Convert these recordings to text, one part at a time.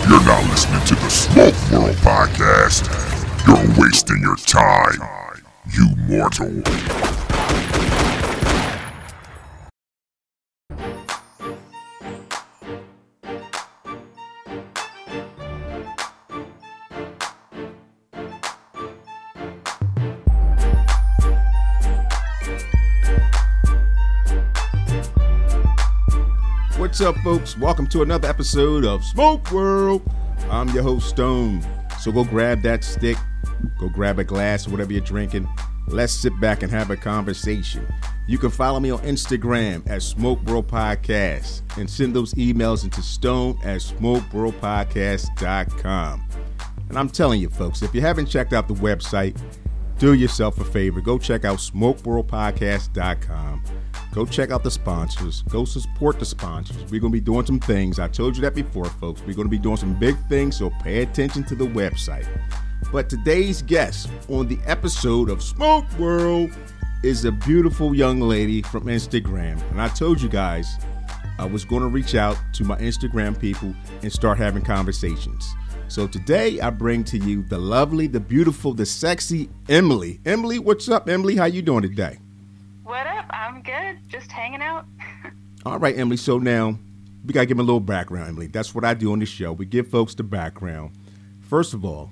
If you're not listening to the Smoke World podcast, you're wasting your time, you mortal. What's up, folks? Welcome to another episode of Smoke World. I'm your host, Stone. So go grab that stick, go grab a glass or whatever you're drinking. Let's sit back and have a conversation. You can follow me on Instagram at Smoke World Podcast and send those emails into stone at smokeworldpodcast.com. And I'm telling you, folks, if you haven't checked out the website, do yourself a favor. Go check out smokeworldpodcast.com. Go check out the sponsors. Go support the sponsors. We're going to be doing some things. I told you that before, folks. We're going to be doing some big things, so pay attention to the website. But today's guest on the episode of Smoke World is a beautiful young lady from Instagram. And I told you guys I was going to reach out to my Instagram people and start having conversations. So today I bring to you the lovely, the beautiful, the sexy Emily. Emily, what's up, Emily? How you doing today? What up? I'm good. Just hanging out. All right, Emily. So now we got to give them a little background, Emily. That's what I do on the show. We give folks the background. First of all,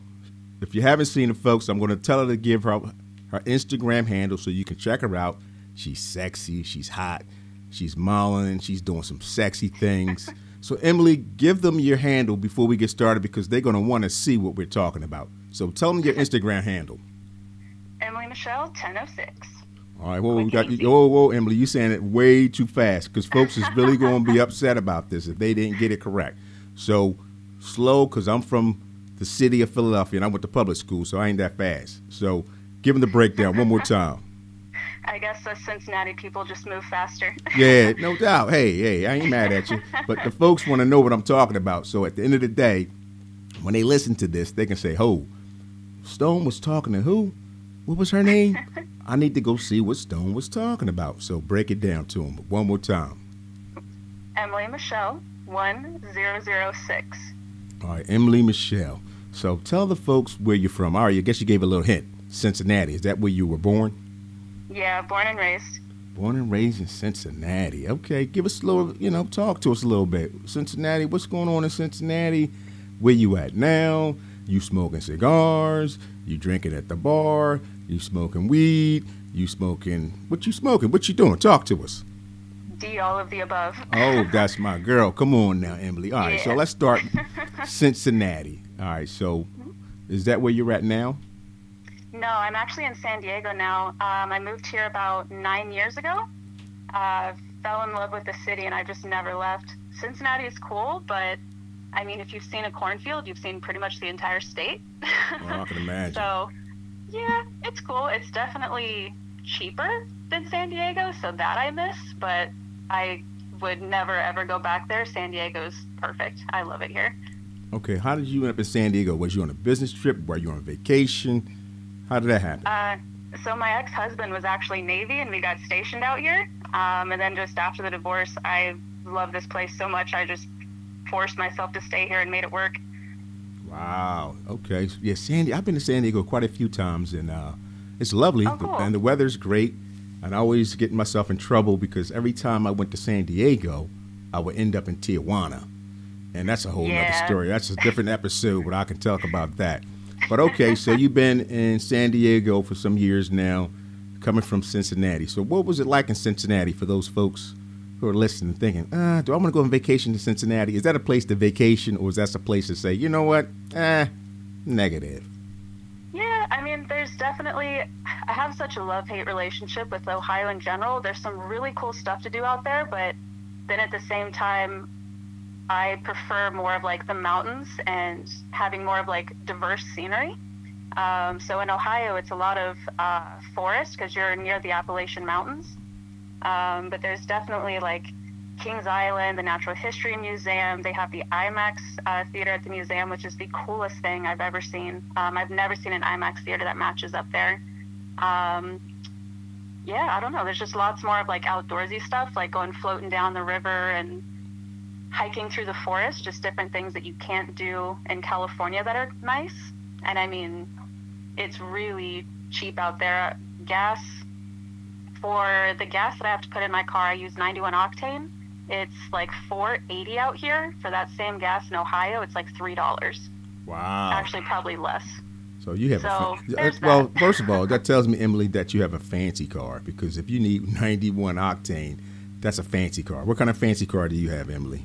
if you haven't seen the folks, I'm going to tell her to give her her Instagram handle so you can check her out. She's sexy. She's hot. She's modeling. She's doing some sexy things. so, Emily, give them your handle before we get started because they're going to want to see what we're talking about. So, tell them your Instagram handle. Emily Michelle, 1006. All right, whoa, we got you. Whoa, whoa, Emily, you saying it way too fast because folks is really going to be upset about this if they didn't get it correct. So slow, because I'm from the city of Philadelphia and I went to public school, so I ain't that fast. So give them the breakdown one more time. I guess us Cincinnati people just move faster. yeah, no doubt. Hey, hey, I ain't mad at you, but the folks want to know what I'm talking about. So at the end of the day, when they listen to this, they can say, "Oh, Stone was talking to who? What was her name?" I need to go see what Stone was talking about. So break it down to him one more time. Emily Michelle, 1006. All right, Emily Michelle. So tell the folks where you're from. All right, I guess you gave a little hint. Cincinnati. Is that where you were born? Yeah, born and raised. Born and raised in Cincinnati. Okay, give us a little, you know, talk to us a little bit. Cincinnati, what's going on in Cincinnati? Where you at now? You smoking cigars? You drinking at the bar? You smoking weed? You smoking? What you smoking? What you doing? Talk to us. D, all of the above. oh, that's my girl. Come on now, Emily. All right, yeah. so let's start Cincinnati. All right, so is that where you're at now? No, I'm actually in San Diego now. Um, I moved here about nine years ago. Uh, fell in love with the city, and I just never left. Cincinnati is cool, but I mean, if you've seen a cornfield, you've seen pretty much the entire state. oh, I can imagine. So yeah, it's cool. It's definitely cheaper than San Diego, so that I miss, but I would never ever go back there. San Diego's perfect. I love it here. Okay, how did you end up in San Diego? Was you on a business trip? Were you on vacation? How did that happen? Uh, so my ex-husband was actually Navy, and we got stationed out here. Um, and then just after the divorce, I love this place so much, I just forced myself to stay here and made it work. Wow. Okay. Yeah, Sandy. I've been to San Diego quite a few times, and uh, it's lovely, oh, cool. and the weather's great. And I always get myself in trouble because every time I went to San Diego, I would end up in Tijuana, and that's a whole yeah. other story. That's a different episode, but I can talk about that. But okay, so you've been in San Diego for some years now, coming from Cincinnati. So what was it like in Cincinnati for those folks who are listening, thinking, uh, do I want to go on vacation to Cincinnati? Is that a place to vacation, or is that a place to say, you know what, eh, negative? Yeah, I mean, there's definitely, I have such a love hate relationship with Ohio in general. There's some really cool stuff to do out there, but then at the same time, I prefer more of like the mountains and having more of like diverse scenery. Um, so in Ohio, it's a lot of uh, forest because you're near the Appalachian Mountains. Um, but there's definitely like Kings Island, the Natural History Museum. They have the IMAX uh, theater at the museum, which is the coolest thing I've ever seen. Um, I've never seen an IMAX theater that matches up there. Um, yeah, I don't know. There's just lots more of like outdoorsy stuff, like going floating down the river and hiking through the forest, just different things that you can't do in California that are nice. And I mean, it's really cheap out there. Gas for the gas that I have to put in my car, I use 91 octane. It's like 4.80 out here. For that same gas in Ohio, it's like three dollars. Wow. Actually, probably less. So you have So, a fa- well. that. First of all, that tells me Emily that you have a fancy car because if you need 91 octane, that's a fancy car. What kind of fancy car do you have, Emily?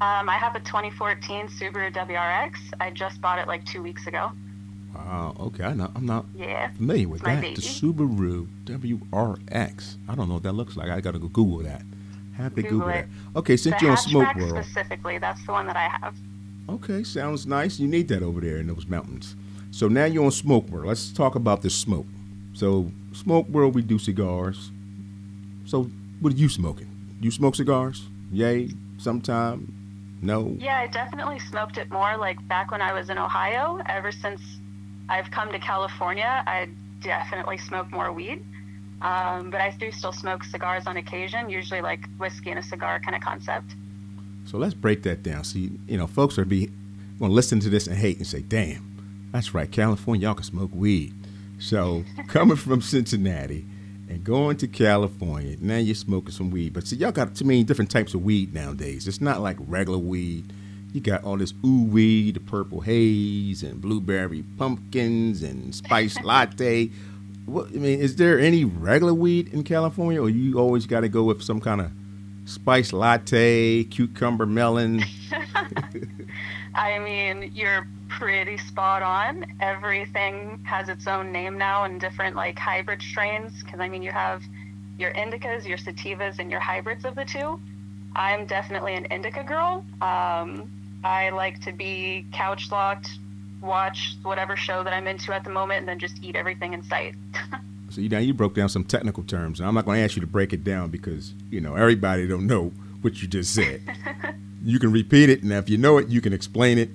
Um, I have a 2014 Subaru WRX. I just bought it like two weeks ago. Wow. Okay, I know, I'm not Yeah. familiar with that. baby. The Subaru WRX. I don't know what that looks like. I got to go Google that. Have to Google Google, it. that. Okay, since the you're on Smoke World. specifically, that's the one that I have. Okay, sounds nice. You need that over there in those mountains. So now you're on Smoke World. Let's talk about the smoke. So Smoke World, we do cigars. So what are you smoking? You smoke cigars? Yay? Sometime? No? Yeah, I definitely smoked it more like back when I was in Ohio. Ever since I've come to California, I definitely smoke more weed. Um, but I do still smoke cigars on occasion, usually like whiskey and a cigar kind of concept. So let's break that down. See, you know, folks are be going to listen to this and hate and say, "Damn, that's right, California, y'all can smoke weed." So coming from Cincinnati and going to California, now you're smoking some weed. But see, y'all got too many different types of weed nowadays. It's not like regular weed. You got all this ooh weed, the purple haze, and blueberry pumpkins, and spice latte. What, I mean, is there any regular weed in California, or you always got to go with some kind of spice latte, cucumber melon? I mean, you're pretty spot on. Everything has its own name now and different like hybrid strains. Because I mean, you have your indicas, your sativas, and your hybrids of the two. I'm definitely an indica girl. Um, I like to be couch locked, watch whatever show that I'm into at the moment, and then just eat everything in sight. So you now you broke down some technical terms. and I'm not going to ask you to break it down because you know everybody don't know what you just said. you can repeat it, and if you know it, you can explain it.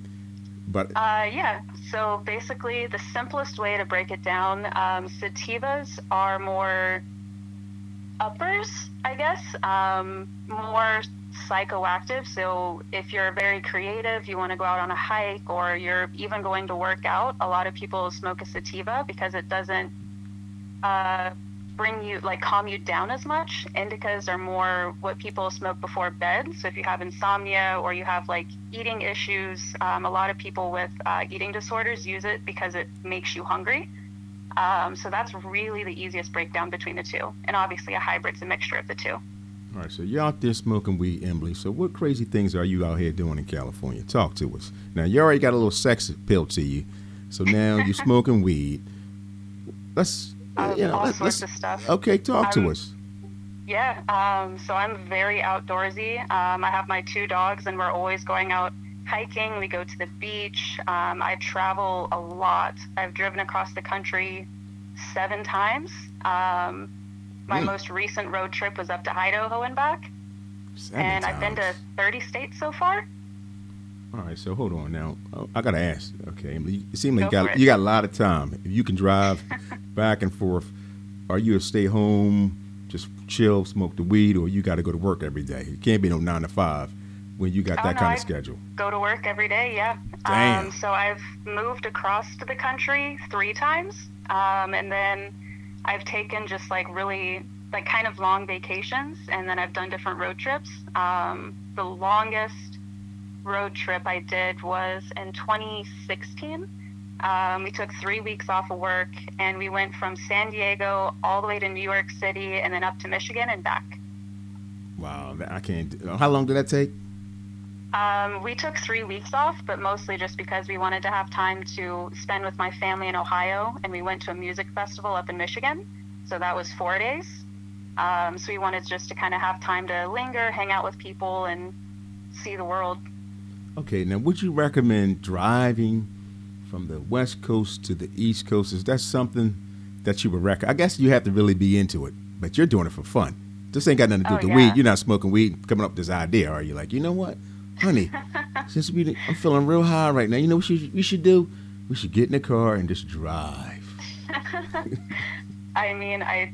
But Uh, yeah. So basically, the simplest way to break it down, um, sativas are more uppers, I guess, um, more psychoactive. So if you're very creative, you want to go out on a hike, or you're even going to work out, a lot of people smoke a sativa because it doesn't uh, bring you like calm you down as much. Indicas are more what people smoke before bed. So if you have insomnia or you have like eating issues, um, a lot of people with uh, eating disorders use it because it makes you hungry. Um, so that's really the easiest breakdown between the two. And obviously, a hybrid's a mixture of the two. All right, so you're out there smoking weed, Emily. So what crazy things are you out here doing in California? Talk to us. Now you already got a little sex appeal to you, so now you're smoking weed. Let's Um, you know, all let, sorts let's of stuff. okay. Talk to Um, us. Yeah, um, so I'm very outdoorsy. Um, I have my two dogs, and we're always going out hiking. We go to the beach. Um, I travel a lot. I've driven across the country seven times. My Hmm. most recent road trip was up to Idaho and back, and I've been to 30 states so far. All right, so hold on now. Oh, I gotta ask. Okay, Emily, it seems like you got you got a lot of time. If you can drive back and forth, are you a stay home, just chill, smoke the weed, or you got to go to work every day? It can't be no nine to five when you got Oh, that no, kind I- of schedule. Go to work every day, yeah. Damn. Um, so I've moved across to the country three times, um, and then I've taken just like really like kind of long vacations, and then I've done different road trips. Um, the longest road trip I did was in 2016. Um, we took three weeks off of work, and we went from San Diego all the way to New York City, and then up to Michigan and back. Wow, I can't. How long did that take? Um, we took three weeks off, but mostly just because we wanted to have time to spend with my family in Ohio, and we went to a music festival up in Michigan, so that was four days. Um, so we wanted just to kind of have time to linger, hang out with people, and see the world. Okay, now would you recommend driving from the west coast to the east coast? Is that something that you would recommend? I guess you have to really be into it, but you're doing it for fun. This ain't got nothing to do Oh, with the yeah. weed. You're not smoking weed, coming up with this idea, are you? Like, you know what, honey? since we, I'm feeling real high right now. You know what we should, we should do? We should get in the car and just drive. I mean, I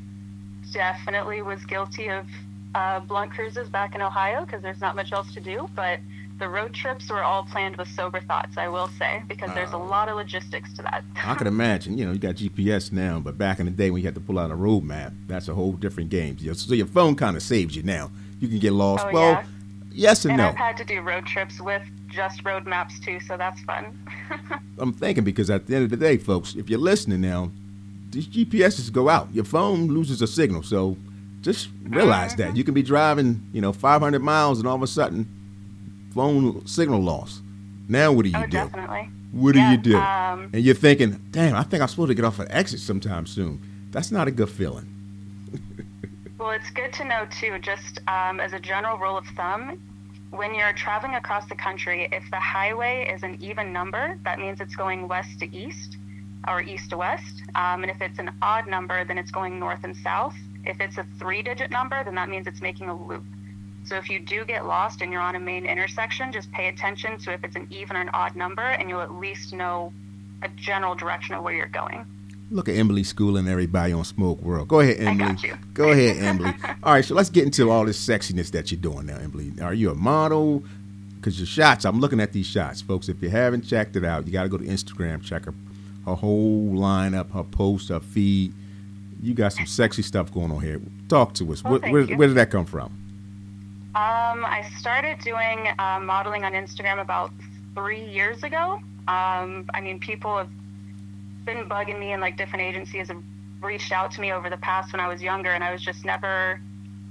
definitely was guilty of uh, blunt cruises back in Ohio because there's not much else to do. But the road trips were all planned with sober thoughts, I will say, because there's a Oh. lot of logistics to that. I can imagine. You know, you got GPS now, but back in the day when you had to pull out a road map, that's a whole different game. So your phone kind of saves you now. You can get lost. Oh, well, yeah. Yes and, and no. I've had to do road trips with just road maps too, so that's fun. I'm thinking because at the end of the day, folks, if you're listening now, these GPSs go out. Your phone loses a signal. So just realize Mm-hmm. that. You can be driving, you know, 500 miles and all of a sudden, phone signal loss. Now what do you oh, do? definitely. What do Yeah, you do? um, and you're thinking, damn, I think I'm supposed to get off an exit sometime soon. That's not a good feeling. Well, it's good to know too, just um, as a general rule of thumb, when you're traveling across the country, if the highway is an even number, that means it's going west to east or east to west. Um, and if it's an odd number, then it's going north and south. If it's a three digit number, then that means it's making a loop. So if you do get lost and you're on a main intersection, just pay attention to if it's an even or an odd number, and you'll at least know a general direction of where you're going. Look at Emily schooling everybody on Smoke World. Go ahead, Emily. Go ahead, Emily. All right, so let's get into all this sexiness that you're doing now, Emily. Are you a model? Because your shots, I'm looking at these shots, folks. If you haven't checked it out, you got to go to Instagram, check her, her whole lineup, her post, her feed. You got some sexy stuff going on here. Talk to us. Well, where, where, where did that come from? Um, I started doing uh, modeling on Instagram about three years ago. Um, I mean, people have been bugging me, and like different agencies have reached out to me over the past when I was younger, and I was just never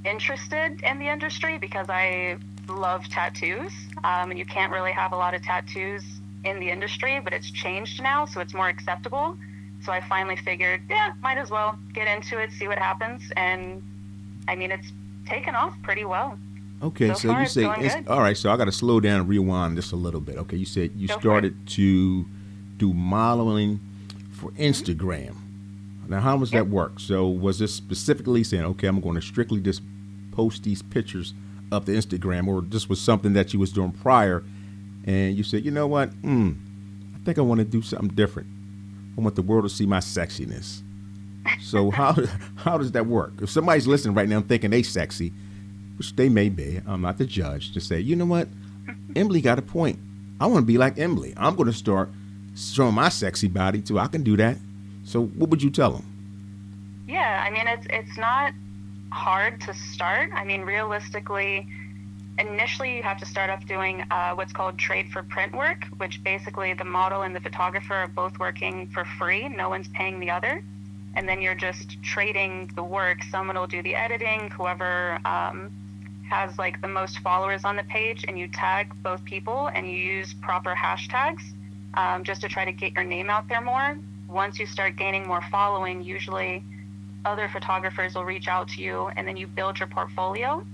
interested in the industry because I love tattoos, um, and you can't really have a lot of tattoos in the industry, but it's changed now, so it's more acceptable. So I finally figured, yeah, might as well get into it, see what happens, and I mean, it's taken off pretty well. Okay, So so, far, you say, going it's, all right, so I got to slow down and rewind just a little bit. Okay, you said you Go started to do modeling for Instagram. Now, how does that work? So, was this specifically saying, okay, I'm going to strictly just post these pictures up to Instagram, or this was something that you was doing prior, and you said, you know what, hmm, I think I want to do something different. I want the world to see my sexiness. So how how does that work? If somebody's listening right now and thinking they sexy, which they may be, I'm not the judge to say, you know what, Emily got a point. I want to be like Emily. I'm going to start showing my sexy body too. I can do that. So what would you tell them? Yeah, I mean it's it's not hard to start. I mean realistically, initially you have to start off doing uh, what's called trade for print work, which basically the model and the photographer are both working for free. No one's paying the other, and then you're just trading the work. Someone will do the editing. Whoever um, has like the most followers on the page, and you tag both people, and you use proper hashtags um, just to try to get your name out there more. Once you start gaining more following, usually other photographers will reach out to you, and then you build your portfolio.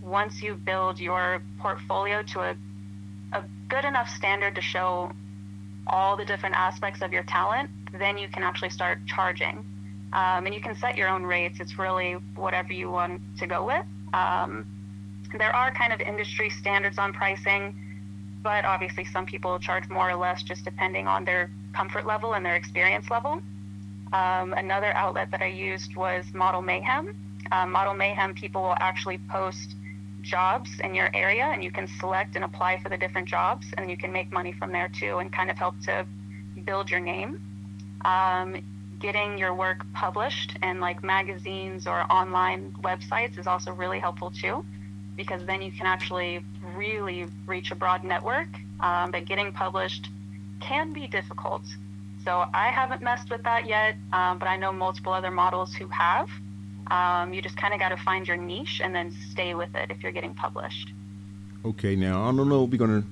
Once you build your portfolio to a, a good enough standard to show all the different aspects of your talent, then you can actually start charging. Um, and you can set your own rates. It's really whatever you want to go with. Um, there are kind of industry standards on pricing, but obviously some people charge more or less just depending on their comfort level and their experience level. Um, another outlet that I used was Model Mayhem. Uh, Model Mayhem people will actually post jobs in your area, and you can select and apply for the different jobs, and you can make money from there too, and kind of help to build your name. Um, getting your work published in like magazines or online websites is also really helpful too, because then you can actually really reach a broad network. Um, but getting published can be difficult. So I haven't messed with that yet, um, but I know multiple other models who have. Um, you just kind of got to find your niche and then stay with it if you're getting published. Okay, now I don't know. We're gonna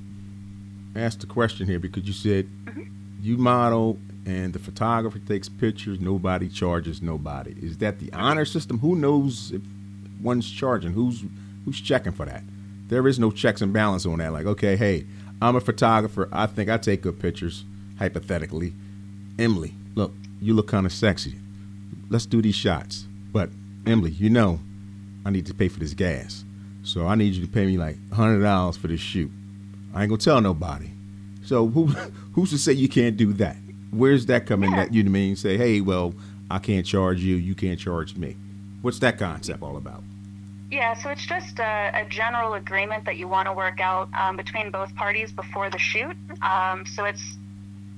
ask the question here because you said Mm-hmm. you model and the photographer takes pictures. Nobody charges nobody. Is that the honor system? Who knows if one's charging? Who's who's checking for that? There is no checks and balance on that. Like, okay, hey, I'm a photographer. I think I take good pictures. Hypothetically, Emily, look, you look kind of sexy. Let's do these shots. But Emily, you know, I need to pay for this gas. So I need you to pay me like hundred dollars for this shoot. I ain't gonna tell nobody. So who who's to say you can't do that? Where's that coming? Yeah. That you know I mean? Say, hey, well, I can't charge you. You can't charge me. What's that concept all about? Yeah, so it's just a, a general agreement that you want to work out um, between both parties before the shoot. Um, so it's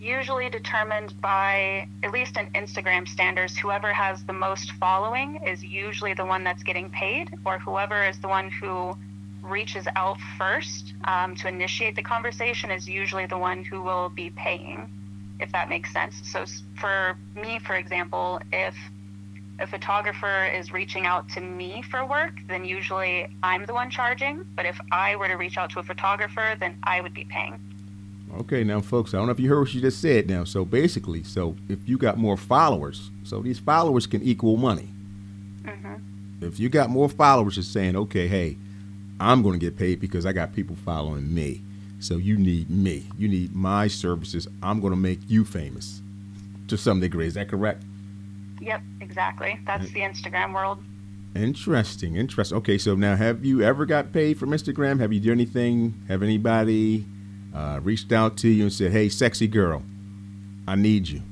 usually determined by, at least in Instagram standards, whoever has the most following is usually the one that's getting paid, or whoever is the one who reaches out first um, to initiate the conversation is usually the one who will be paying, if that makes sense. So for me, for example, if a photographer is reaching out to me for work, then usually I'm the one charging. But if I were to reach out to a photographer, then I would be paying. Okay, now, folks, I don't know if you heard what she just said now. So basically, so if you got more followers, so these followers can equal money. Mm-hmm. If you got more followers, just saying, okay, hey, I'm going to get paid because I got people following me. So you need me. You need my services. I'm going to make you famous to some degree. Is that correct? Yep, exactly. That's the Instagram world. Interesting, interesting. Okay, so now have you ever got paid from Instagram? Have you done anything? Have anybody uh, reached out to you and said, "Hey, sexy girl, I need you.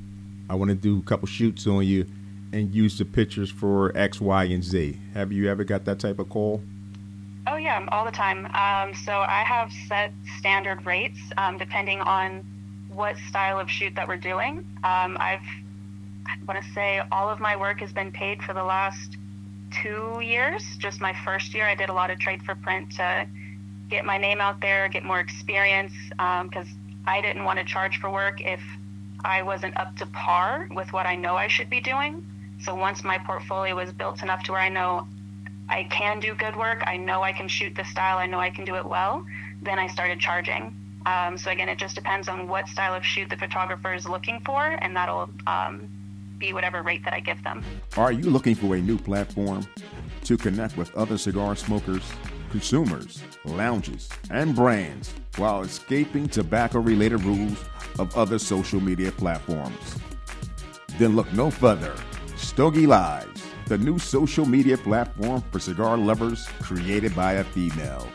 I want to do a couple shoots on you and use the pictures for X, Y, and Z." Have you ever got that type of call? Oh yeah, all the time. Um, so I have set standard rates um, depending on what style of shoot that we're doing. Um, I've I want to say all of my work has been paid for the last two years. Just my first year, I did a lot of trade for print to get my name out there, get more experience, because um, I didn't want to charge for work if I wasn't up to par with what I know I should be doing. So once my portfolio was built enough to where I know I can do good work, I know I can shoot the style, I know I can do it well, then I started charging. Um, so again, it just depends on what style of shoot the photographer is looking for, and that'll um, be whatever rate that I give them. Are you looking for a new platform to connect with other cigar smokers, consumers, lounges, and brands while escaping tobacco related rules of other social media platforms? Then look no further. Stogie Lives, the new social media platform for cigar lovers created by a female.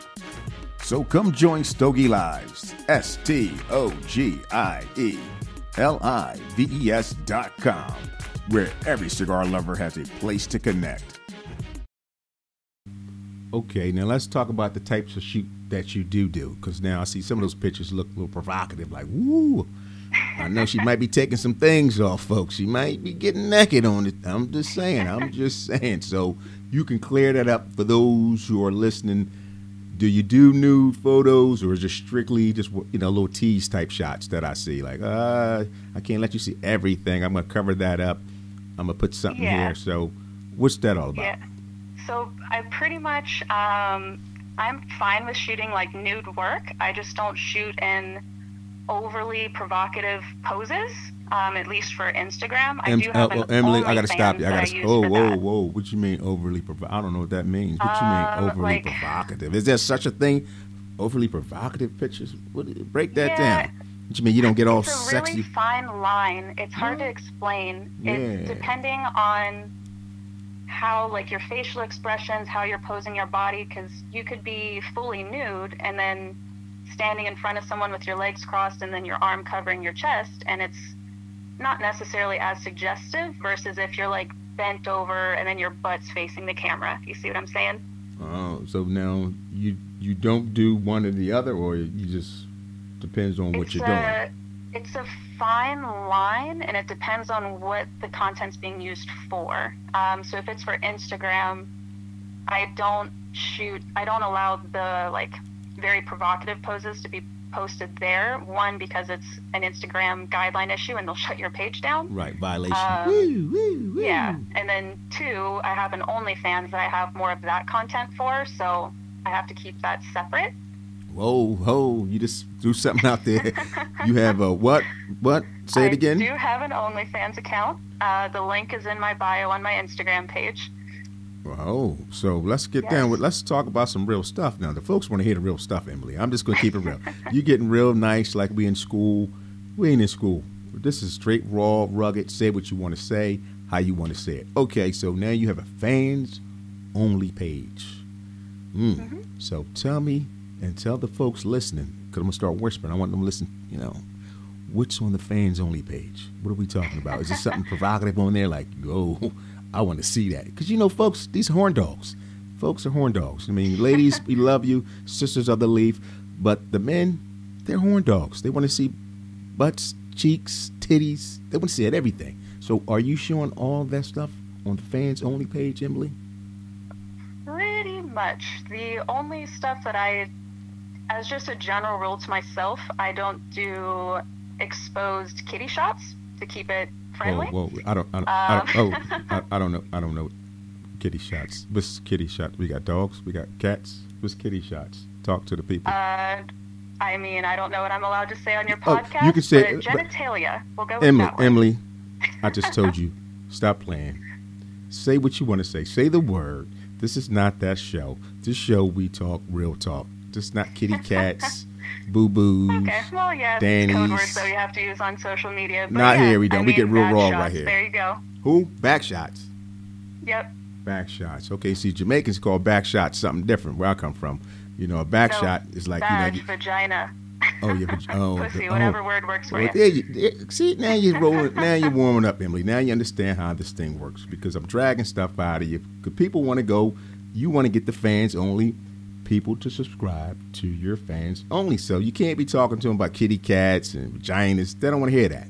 So come join Stogie Lives, S T O G I E L I V E S dot com where every cigar lover has a place to connect. Okay, now let's talk about the types of shoot that you do do, because now I see some of those pictures look a little provocative, like woo. I know she might be taking some things off, folks. She might be getting naked on it. I'm just saying. I'm just saying. So you can clear that up for those who are listening. Do you do nude photos, or is it strictly just you know little tease type shots that I see? Like, uh, I can't let you see everything. I'm gonna cover that up I'm gonna put something yeah. here. So, what's that all about? Yeah. So I pretty much um, I'm fine with shooting like nude work. I just don't shoot in overly provocative poses. Um, at least for Instagram, I do have uh, well, Emily, I gotta stop you. I gotta. I oh, whoa, that. whoa! What you mean overly? Provo- I don't know what that means. What you mean um, overly like, provocative? Is there such a thing? Overly provocative pictures? What, break that yeah, down. What you mean you don't get all it's a sexy? really fine line. It's hard to mm-hmm. explain. Yeah. It's depending on how like your facial expressions, how you're posing your body, because you could be fully nude and then standing in front of someone with your legs crossed and then your arm covering your chest, and it's not necessarily as suggestive. Versus if you're like bent over and then your butt's facing the camera. You see what I'm saying? Oh, so now you you don't do one or the other, or you just Depends on what it's you're a, doing. It's a fine line, and it depends on what the content's being used for. Um, so if it's for Instagram, I don't shoot. I don't allow the like very provocative poses to be posted there. One because it's an Instagram guideline issue, and they'll shut your page down. Right, violation. Um, woo, woo, woo. Yeah, and then two, I have an OnlyFans that I have more of that content for, so I have to keep that separate whoa, whoa, you just threw something out there. you have a what? What? Say I it again. I do have an OnlyFans account. Uh, the link is in my bio on my Instagram page. Oh, so let's get yes. down with. Let's talk about some real stuff now. The folks want to hear the real stuff, Emily. I'm just going to keep it real. you getting real nice, like we in school. We ain't in school. This is straight, raw, rugged. Say what you want to say, how you want to say it. Okay, so now you have a fans only page. Mm. Mm-hmm. So tell me and tell the folks listening, because I'm gonna start whispering. I want them to listen. You know, what's on the fans only page? What are we talking about? Is there something provocative on there? Like, oh, I want to see that. Because you know, folks, these horn dogs, folks are horn dogs. I mean, ladies, we love you, sisters of the leaf, but the men, they're horn dogs. They want to see butts, cheeks, titties. They want to see it, everything. So, are you showing all that stuff on the fans only page, Emily? Pretty much. The only stuff that I, as just a general rule to myself, I don't do exposed kitty shots to keep it friendly. Whoa, whoa! I don't, I don't, I don't oh, I, I don't know, I don't know. Kitty shots. What's kitty shots? We got dogs. We got cats. What's kitty shots? Talk to the people. Uh, I mean, I don't know what I'm allowed to say on your podcast. Oh, you can say- but genitalia. We'll go with Emily, that one. Emily, I just told you, stop playing. Say what you want to say. Say the word. This is not that show. This show we talk real talk. This not kitty cats, boo boos. Okay, well, yeah, Danny's. code words that we have to use on social media. But Not yeah, here, we don't. I We get real raw shots, right here. There you go. Who? Back shots. Yep. Back shots. Okay, see, Jamaicans call back shots something different. Where I come from, you know, a back No, shot is like you know, vagina, oh, you oh, pussy, whatever oh. word works for Well, you. you, there- see, now you're rolling. now you're warming up, Emily. Now you understand how this thing works because I'm dragging stuff out of you. Because people want to go, you want to get the fans only people to subscribe to your fans only. So you can't be talking to them about kitty cats and vaginas. They don't want to hear that.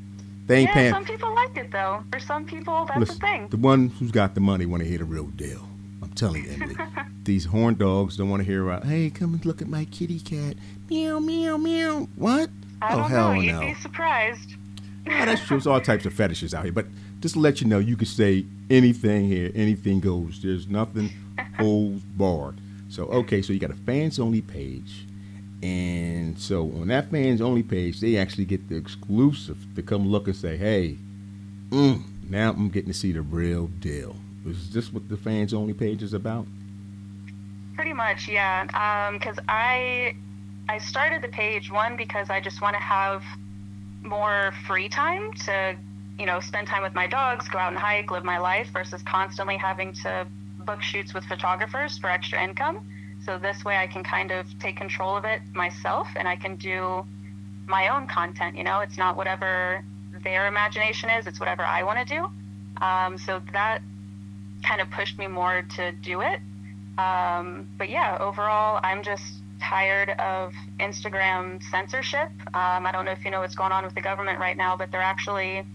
They ain't yeah, paying. some people like it though. For some people, that's Listen, the thing. the one who's got the money want to hear the real deal. I'm telling you, Emily. These horn dogs don't want to hear about. Hey, come and look at my kitty cat. Meow meow meow. What? I oh don't hell know. You'd no. be surprised. Oh, that's true. There's all types of fetishes out here. But just to let you know, you can say anything here. Anything goes. There's nothing holds barred. So, okay, so you got a fans only page. And so on that fans only page, they actually get the exclusive to come look and say, hey, mm, now I'm getting to see the real deal. Is this what the fans only page is about? Pretty much, yeah. Because I I started the page one because I just want to have more free time to you know spend time with my dogs, go out and hike, live my life versus constantly having to book shoots with photographers for extra income. So this way I can kind of take control of it myself and I can do my own content. You know, it's not whatever their imagination is; it's whatever I want to do. Um, so that kind of pushed me more to do it. Um, but yeah, overall, I'm just tired of Instagram censorship. Um, I don't know if you know what's going on with the government right now, but they're actually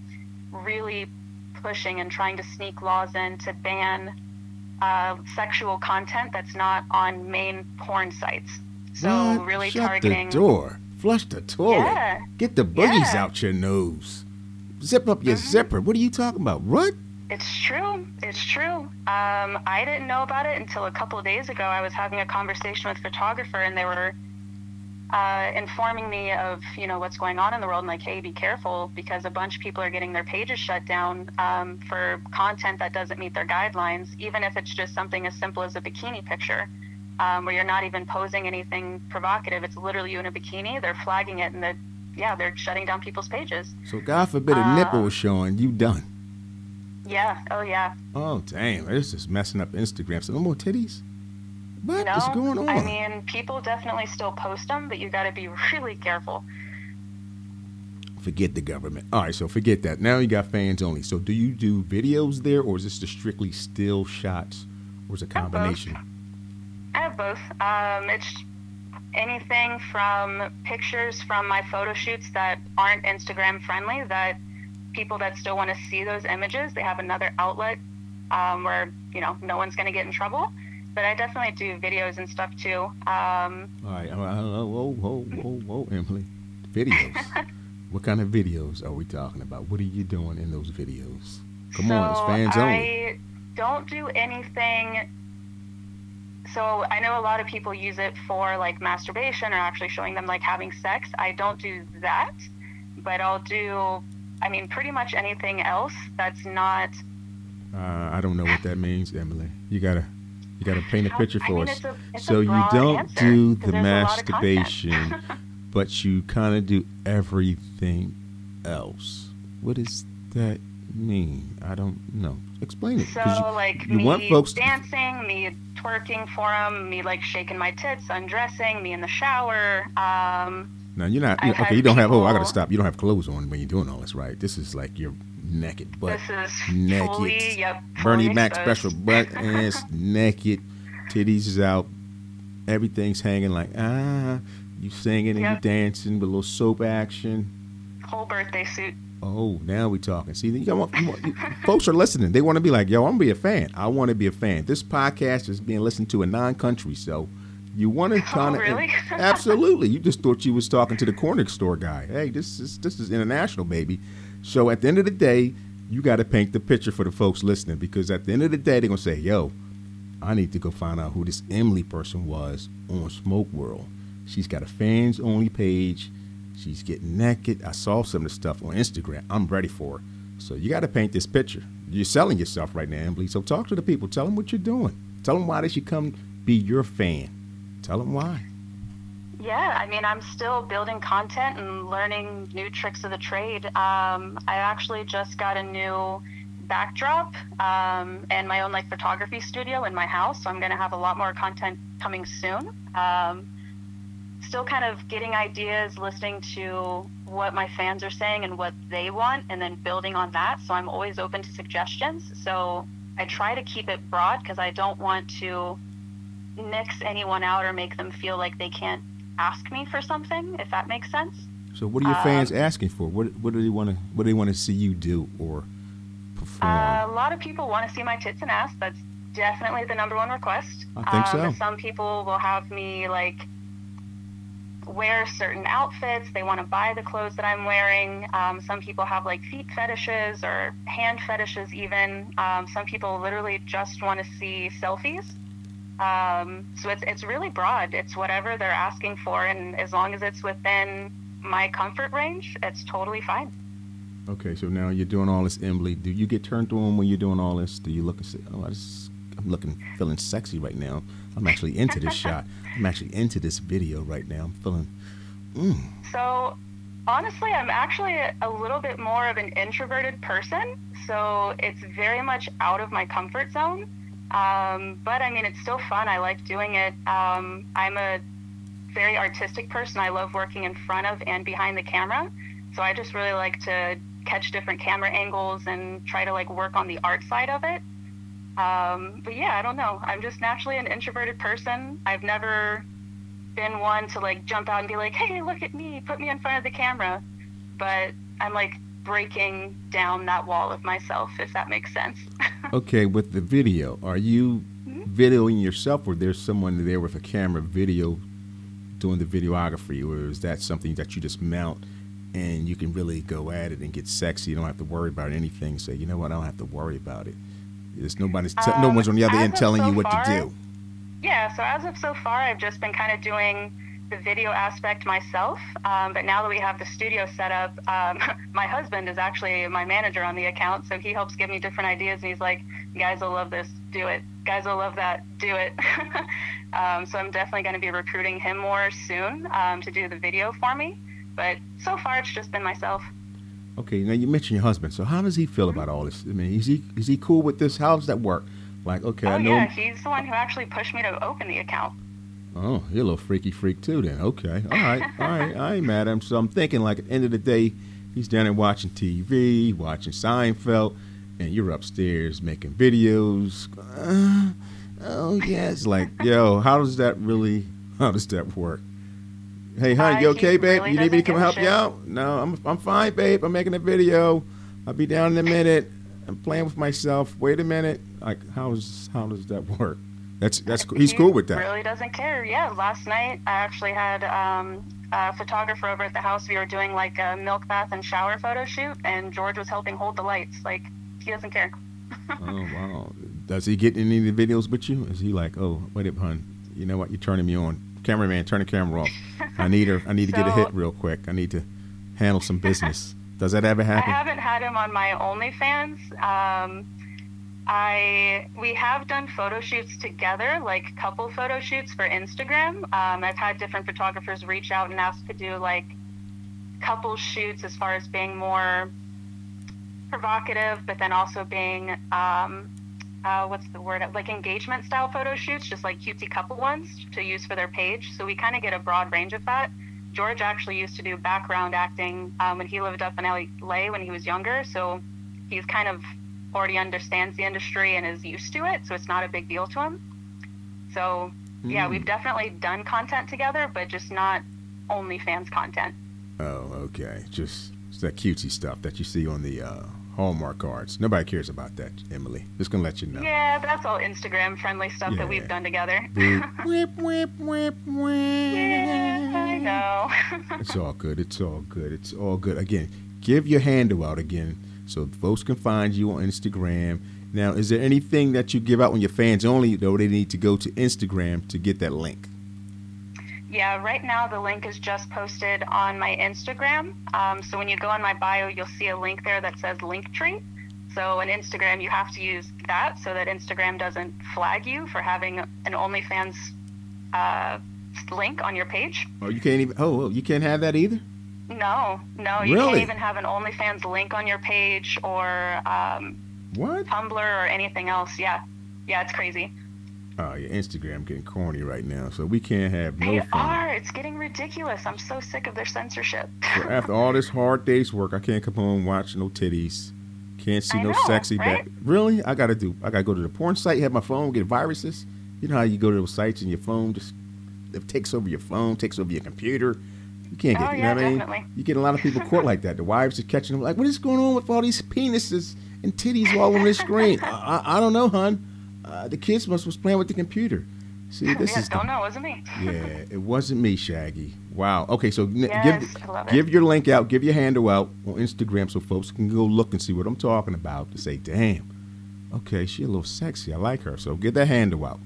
really pushing and trying to sneak laws in to ban uh, sexual content that's not on main porn sites. So What? really Shut targeting. the door. Flush the toilet. Yeah. Get the boogies Yeah. Mm-hmm. out your nose. Zip up your zipper. What are you talking about? What? It's true. It's true. Um, I didn't know about it until a couple of days ago. I was having a conversation with a photographer, and they were uh, informing me of you know what's going on in the world, and like, hey, be careful because a bunch of people are getting their pages shut down um, for content that doesn't meet their guidelines, even if it's just something as simple as a bikini picture. Um, where you're not even posing anything provocative. It's literally you in a bikini. They're flagging it, and the yeah, they're shutting down people's pages. So God forbid a Uh, nipple was showing, you done. Yeah. Oh yeah. Oh damn, this is messing up Instagram. So no more titties. What No, is going on? I mean, people definitely still post them, but you got to be really careful. forget the government. All right, so forget that. Now you got fans only. So do you do videos there, or is this just strictly still shots, or is it a Have both. combination? I have both. Um, it's anything from pictures from my photo shoots that aren't Instagram friendly that people that still want to see those images, they have another outlet um, where you know no one's going to get in trouble. But I definitely do videos and stuff too. Um, All right, whoa, whoa, whoa, whoa, Emily. Videos. what kind of videos are we talking about? What are you doing in those videos? Come so on, it's fans only. I don't do anything. So I know a lot of people use it for like masturbation or actually showing them like having sex. I don't do that, but I'll do. I mean, pretty much anything else that's not. Uh, I don't know what that means, Emily. You gotta, you gotta paint a picture I for mean, us. a- so you don't answer, do the there's a lot of content. masturbation, but you kind of do everything else. What does that mean? I don't know. Explain it. So you, like you me want folks to- dancing, me twerking for them, me like shaking my tits, undressing, me in the shower. Um, Now you're not. I've okay, you don't have. Oh, I gotta stop. You don't have clothes on when you're doing all this, right? This is like your naked butt, this is naked. fully, yep, Bernie fully Mac exposed. special butt ass naked. titties is out, everything's hanging like ah, you singing and Yep. you dancing with a little soap action. Whole birthday suit. Oh, now we talking. See, you want, you want, folks are listening. They want to be like, yo, I'm gonna be a fan. I want to be a fan. This podcast is being listened to in nine countries, so you want to kind of Oh, really? absolutely. You just thought you was talking to the corner store guy. Hey, this is this is international, baby. So at the end of the day, you got to paint the picture for the folks listening because at the end of the day, they're gonna say, yo, I need to go find out who this Emily person was on Smoke World. She's got a fans only page. She's getting naked. I saw some of the stuff on Instagram. I'm ready for her. So you got to paint this picture. You're selling yourself right now, Emily. So talk to the people. Tell them what you're doing. Tell them why they should come be your fan. Tell them why. Yeah, I mean, I'm still building content and learning new tricks of the trade. Um, I actually just got a new backdrop um, and my own like photography studio in my house, so I'm going to have a lot more content coming soon. Um, still kind of getting ideas, listening to what my fans are saying and what they want, and then building on that. So I'm always open to suggestions. So I try to keep it broad because I don't want to nix anyone out or make them feel like they can't ask me for something, if that makes sense. So what are your fans asking for? What what do they want to what do they want to see you do or perform? Uh, a lot of people want to see my tits and ass. That's definitely the number one request. I think so. Some people will have me like wear certain outfits. They want to buy the clothes that I'm wearing. Um, some people have like feet fetishes or hand fetishes, even. Um, some people literally just want to see selfies. Um, so it's it's really broad. It's whatever they're asking for, and as long as it's within my comfort range, it's totally fine. Okay, so now you're doing all this, Emily. Do you get turned on when you're doing all this? Do you look and say, "Oh, I just, I'm looking, feeling sexy right now. I'm actually into this shot. I'm actually into this video right now. I'm feeling, mm. So, honestly, I'm actually a, a little bit more of an introverted person. So, it's very much out of my comfort zone. Um, but I mean, it's still fun. I like doing it. Um, I'm a very artistic person. I love working in front of and behind the camera. So, I just really like to catch different camera angles and try to like work on the art side of it. Um, but yeah, I don't know. I'm just naturally an introverted person. I've never been one to like jump out and be like, "Hey, look at me, put me in front of the camera." But I'm like breaking down that wall of myself, if that makes sense. okay. With the video, are you videoing yourself, or there's someone there with a camera video doing the videography, or is that something that you just mount and you can really go at it and get sexy? You don't have to worry about anything. Say, you know what? I don't have to worry about it. There's nobody's, te- no Um, one's on the other end telling so you what far, to do. yeah, so as of so far, I've just been kind of doing the video aspect myself. Um, but now that we have the studio set up, um, my husband is actually my manager on the account, so he helps give me different ideas. And he's like, "Guys will love this, do it. Guys will love that, do it." um, so I'm definitely going to be recruiting him more soon um, to do the video for me. But so far, it's just been myself. Okay, now you mentioned your husband. So how does he feel about all this? I mean, is he is he cool with this? How does that work? Like, okay, oh I know. yeah, he's the one who actually pushed me to open the account. Oh, you're a little freaky freak too. Then okay, all right, all right. I ain't mad at him. So I'm thinking, like, at the end of the day, he's down there watching TV, watching Seinfeld, and you're upstairs making videos. Uh, oh yeah, it's like, yo, how does that really? How does that work? Hey, honey, you okay, babe? really you need me to come help you out? No, I'm I'm fine, babe. I'm making a video. I'll be down in a minute. I'm playing with myself. Wait a minute. Like, how's how does that work? That's that's he's He cool with that. Really doesn't care. Yeah, last night I actually had um, a photographer over at the house. We were doing like a milk bath and shower photo shoot, and George was helping hold the lights. Like he doesn't care. Oh wow! Does he get any of the videos with you? Is he like, oh wait a hun? You know what? You're turning me on. Cameraman, turn the camera off. I need her. I need to get a hit real quick. I need to handle some business. Does that ever happen? I haven't had him on my OnlyFans. Um, I we have done photo shoots together, like couple photo shoots for Instagram. Um, I've had different photographers reach out and ask to do like couple shoots as far as being more provocative, but then also being um, uh, what's the word like engagement style photo shoots, just like cutesy couple ones to use for their page. So we kind of get a broad range of that. George actually used to do background acting um, when he lived up in LA when he was younger. So he's kind of already understands the industry and is used to it. So it's not a big deal to him. So yeah, we've definitely done content together, but just not OnlyFans content. Oh, okay. Just that cutesy stuff that you see on the uh, Hallmark cards. Nobody cares about that, Emily. Just gonna let you know. Yeah, that's all Instagram friendly stuff Yeah. that we've done together. Whip, whip, whip, whip. yeah, I know. It's all good. It's all good. It's all good. Again, give your handle out again so folks can find you on Instagram. Now, is there anything that you give out when your fans only, though they need to go to Instagram to get that link? Yeah, right now the link is just posted on my Instagram. Um, so when you go on my bio, you'll see a link there that says Linktree. So on Instagram, you have to use that so that Instagram doesn't flag you for having an OnlyFans uh, link on your page. Oh, you can't even. Oh, oh, you can't have that either. No, no, you Really? can't even have an OnlyFans link on your page or um, What? Tumblr or anything else. Yeah, yeah, it's crazy. Oh, your Instagram getting corny right now, so we can't have no They fun. are. It's getting ridiculous. I'm so sick of their censorship. So after all this hard day's work, I can't come home watch no titties. Can't see I no know, sexy right? back. Really? I gotta do. I gotta go to the porn site, have my phone, get viruses. You know how you go to those sites and your phone just it takes over your phone, takes over your computer. You can't get. Oh, you yeah, know what I mean? definitely. You get a lot of people caught like that. The wives are catching them like, what is going on with all these penises and titties all on this screen? I, I, I don't know, hon. Uh, the kids must was playing with the computer. See, this yeah, is the don't know. It wasn't me. yeah, it wasn't me, Shaggy. Wow. Okay, so n- Yes, give I love it. give your link out, give your handle out on Instagram so folks can go look and see what I'm talking about to say, damn, okay, she a little sexy. I like her. So get that handle out.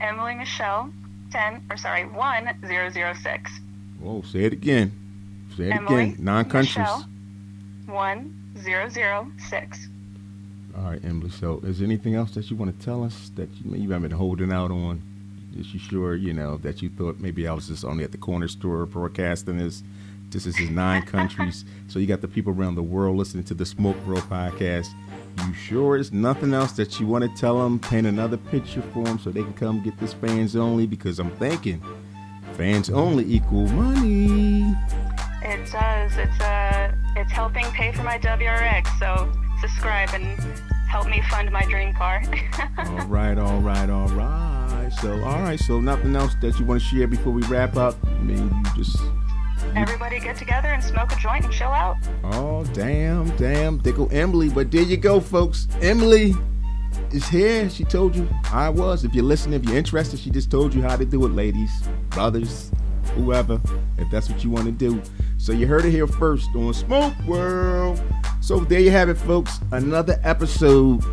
Emily Michelle, ten or sorry, one zero zero six. Whoa, say it again. Say it Emily again. Non countries. Michelle, one zero zero six. All right, Emily. So is there anything else that you want to tell us that you maybe have been holding out on? Is you sure, you know, that you thought maybe I was just only at the corner store broadcasting this? This is in nine countries. So you got the people around the world listening to the Smoke World podcast. You sure there's nothing else that you want to tell them? Paint another picture for them so they can come get this fans only? Because I'm thinking fans only equal money. It does. It's uh, it's helping pay for my WRX. So subscribe and help me fund my dream car. all right, all right, all right. So, all right. So, nothing else that you want to share before we wrap up? I mean, you just. Everybody get together and smoke a joint and chill out. Oh, damn, damn. Go Emily. But there you go, folks. Emily is here. She told you I was. If you're listening, if you're interested, she just told you how to do it, ladies, brothers, whoever, if that's what you want to do. So you heard it here first on Smoke World. So there you have it, folks. Another episode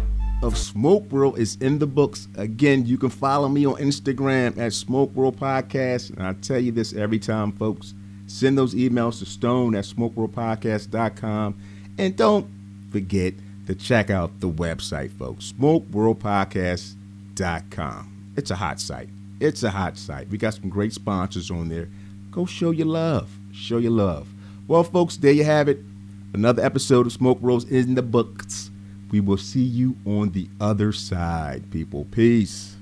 of Smoke World is in the books. Again, you can follow me on Instagram at Smoke World Podcast. And I tell you this every time, folks. Send those emails to stone at smokeworldpodcast.com. And don't forget to check out the website, folks. Smokeworldpodcast.com. It's a hot site. It's a hot site. We got some great sponsors on there. Go show your love. Show your love. Well, folks, there you have it. Another episode of Smoke is in the books. We will see you on the other side, people. Peace.